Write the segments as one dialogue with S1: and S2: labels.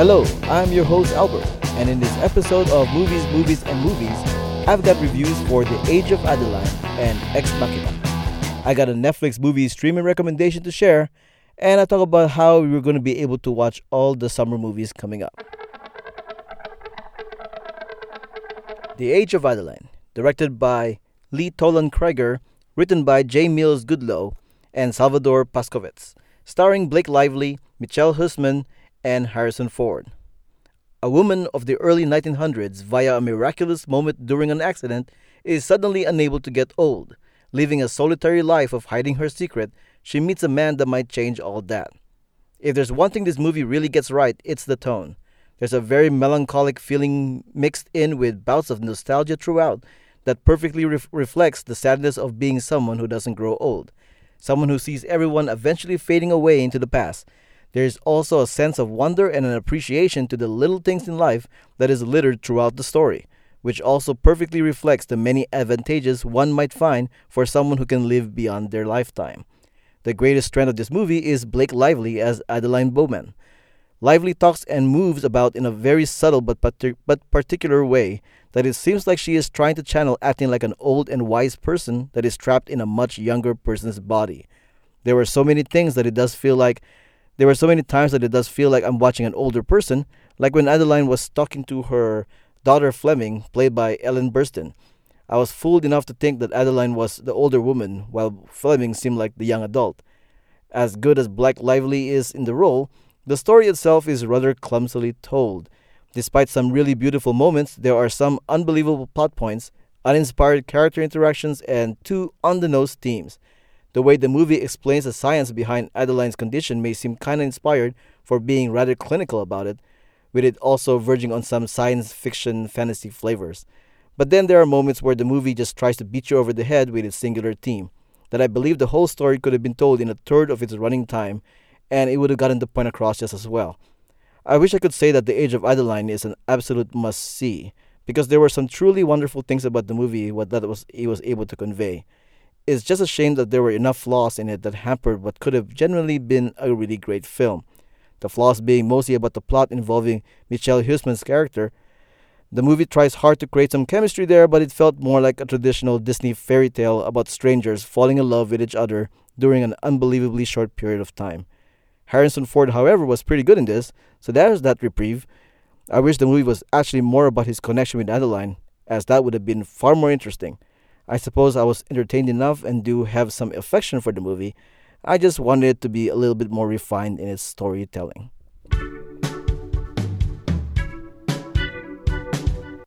S1: Hello, I'm your host Albert, and in this episode of Movies, Movies, and Movies, I've got reviews for The Age of Adaline and Ex Machina. I got a Netflix movie streaming recommendation to share, and I talk about how we are going to be able to watch all the summer movies coming up. The Age of Adaline, directed by Lee Toland Krieger, written by J. Mills Goodloe and Salvador Paskowitz, starring Blake Lively, Michiel Huisman, and Harrison Ford. A woman of the early 1900s, via a miraculous moment during an accident, is suddenly unable to get old. Living a solitary life of hiding her secret, she meets a man that might change all that. If there's one thing this movie really gets right, it's the tone. There's a very melancholic feeling mixed in with bouts of nostalgia throughout that perfectly ref- reflects the sadness of being someone who doesn't grow old, someone who sees everyone eventually fading away into the past, there is also a sense of wonder and an appreciation to the little things in life that is littered throughout the story, which also perfectly reflects the many advantages one might find for someone who can live beyond their lifetime. The greatest strength of this movie is Blake Lively as Adaline Bowman. Lively talks and moves about in a very subtle but, partic- but particular way that it seems like she is trying to channel acting like an old and wise person that is trapped in a much younger person's body. There were so many things that it does feel like there were so many times that it does feel like I'm watching an older person, like when Adaline was talking to her daughter Flemming, played by Ellen Burstyn. I was fooled enough to think that Adaline was the older woman, while Flemming seemed like the young adult. As good as Blake Lively is in the role, the story itself is rather clumsily told. Despite some really beautiful moments, there are some unbelievable plot points, uninspired character interactions, and two on the nose themes. The way the movie explains the science behind Adaline's condition may seem kinda inspired for being rather clinical about it, with it also verging on some science fiction fantasy flavors. But then there are moments where the movie just tries to beat you over the head with its singular theme, that I believe the whole story could have been told in a third of its running time, and it would have gotten the point across just as well. I wish I could say that The Age of Adaline is an absolute must see, because there were some truly wonderful things about the movie what that was he was able to convey. It's just a shame that there were enough flaws in it that hampered what could have genuinely been a really great film. The flaws being mostly about the plot involving Michiel Huisman's character. The movie tries hard to create some chemistry there, but it felt more like a traditional Disney fairy tale about strangers falling in love with each other during an unbelievably short period of time. Harrison Ford, however, was pretty good in this, so there's that reprieve. I wish the movie was actually more about his connection with Adaline, as that would have been far more interesting. I suppose I was entertained enough and do have some affection for the movie. I just wanted it to be a little bit more refined in its storytelling.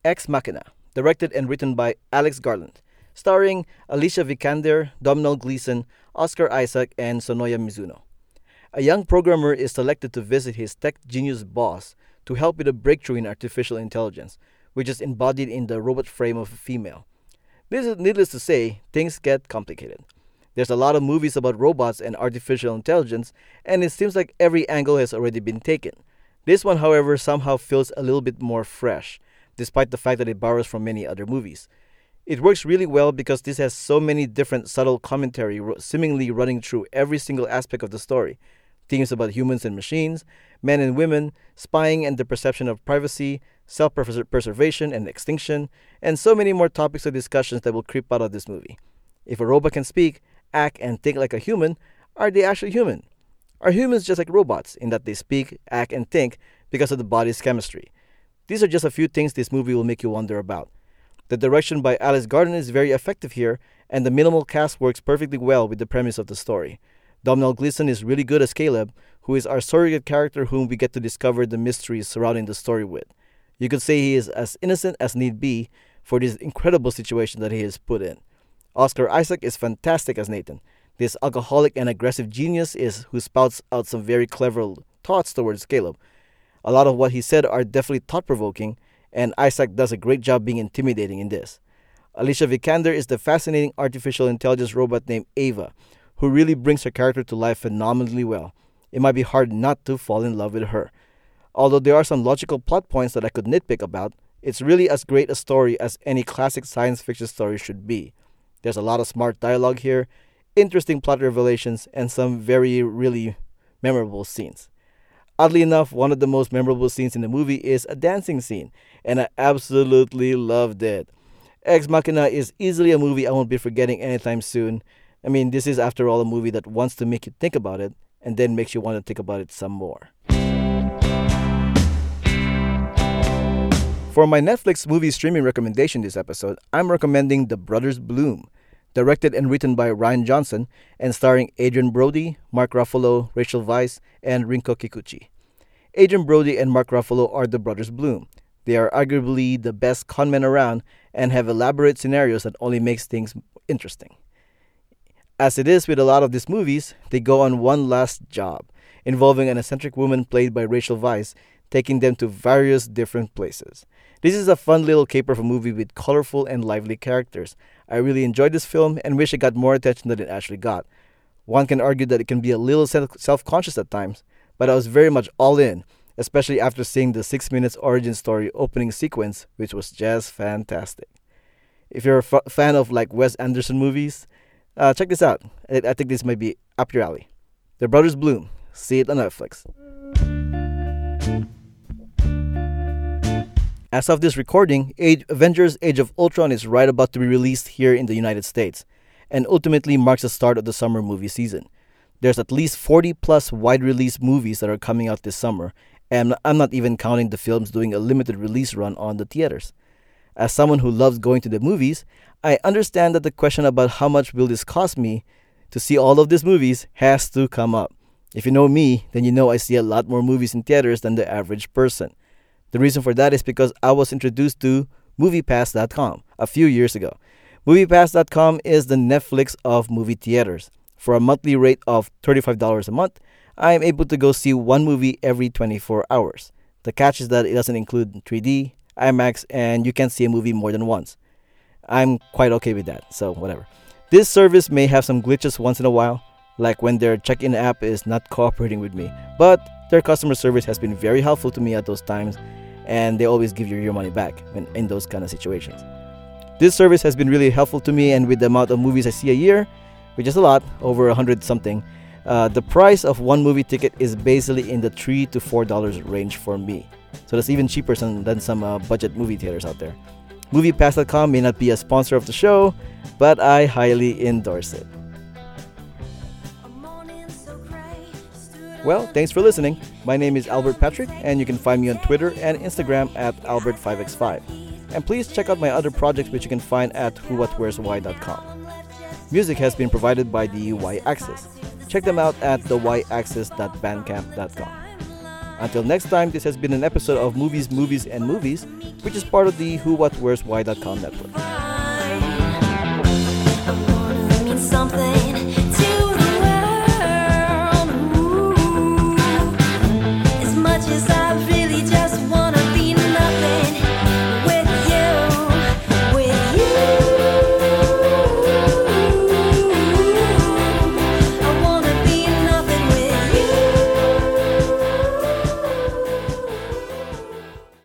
S1: Ex Machina, directed and written by Alex Garland, starring Alicia Vikander, Domhnall Gleeson, Oscar Isaac, and Sonoya Mizuno. A young programmer is selected to visit his tech genius boss to help with a breakthrough in artificial intelligence, which is embodied in the robot frame of a female. Needless to say, things get complicated. There's a lot of movies about robots and artificial intelligence, and it seems like every angle has already been taken. This one, however, somehow feels a little bit more fresh, despite the fact that it borrows from many other movies. It works really well because this has so many different subtle commentary seemingly running through every single aspect of the story. Themes about humans and machines, men and women, spying and the perception of privacy, self preservation and extinction, and so many more topics of discussions that will creep out of this movie. If a robot can speak, act, and think like a human, are they actually human? Are humans just like robots in that they speak, act, and think because of the body's chemistry? These are just a few things this movie will make you wonder about. The direction by Alex Garland is very effective here, and the minimal cast works perfectly well with the premise of the story. Domhnall Gleeson is really good as Caleb, who is our surrogate character whom we get to discover the mysteries surrounding the story with. You could say he is as innocent as need be for this incredible situation that he is put in. Oscar Isaac is fantastic as Nathan. This alcoholic and aggressive genius is who spouts out some very clever thoughts towards Caleb. A lot of what he said are definitely thought provoking, and Isaac does a great job being intimidating in this. Alicia Vikander is the fascinating artificial intelligence robot named Ava, who really brings her character to life phenomenally well. It might be hard not to fall in love with her. Although there are some logical plot points that I could nitpick about, it's really as great a story as any classic science fiction story should be. There's a lot of smart dialogue here, interesting plot revelations, and some very, really memorable scenes. Oddly enough, one of the most memorable scenes in the movie is a dancing scene, and I absolutely loved it. Ex Machina is easily a movie I won't be forgetting anytime soon. I mean, this is after all a movie that wants to make you think about it and then makes you want to think about it some more. For my Netflix movie streaming recommendation this episode, I'm recommending The Brothers Bloom, directed and written by Rian Johnson and starring Adrien Brody, Mark Ruffalo, Rachel Weisz, and Rinko Kikuchi. Adrien Brody and Mark Ruffalo are the Brothers Bloom. They are arguably the best conmen around and have elaborate scenarios that only makes things interesting. As it is with a lot of these movies, they go on one last job, involving an eccentric woman played by Rachel Weisz, taking them to various different places. This is a fun little caper of a movie with colorful and lively characters. I really enjoyed this film and wish it got more attention than it actually got. One can argue that it can be a little self conscious at times, but I was very much all in, especially after seeing the 6 minutes origin story opening sequence, which was just fantastic. If you're a f- fan of like Wes Anderson movies, uh, check this out. I, I think this might be up your alley. The Brothers Bloom. See it on Netflix. As of this recording, Age, Avengers Age of Ultron is right about to be released here in the United States, and ultimately marks the start of the summer movie season. There's at least 40 plus wide release movies that are coming out this summer, and I'm not even counting the films doing a limited release run on the theaters. As someone who loves going to the movies, I understand that the question about how much will this cost me to see all of these movies has to come up. If you know me, then you know I see a lot more movies in theaters than the average person. The reason for that is because I was introduced to MoviePass.com a few years ago. MoviePass.com is the Netflix of movie theaters. For a monthly rate of $35 a month, I am able to go see one movie every 24 hours. The catch is that it doesn't include 3D, IMAX, and you can see a movie more than once. I'm quite okay with that, so whatever. This service may have some glitches once in a while, like when their check in app is not cooperating with me, but their customer service has been very helpful to me at those times and they always give you your money back when in those kind of situations. This service has been really helpful to me, and with the amount of movies I see a year, which is a lot, over a hundred something, uh, the price of one movie ticket is basically in the three to four dollars range for me. So that's even cheaper than, than some uh, budget movie theaters out there. MoviePass.com may not be a sponsor of the show, but I highly endorse it. Well, thanks for listening. My name is Albert Patrick, and you can find me on Twitter and Instagram at Albert5x5. And please check out my other projects, which you can find at whowhatwhereswhy.com. Music has been provided by the Y Axis. Check them out at thyaxis.bandcamp.com. Until next time, this has been an episode of Movies, Movies, and Movies, which is part of the Who What Where's Why.com network.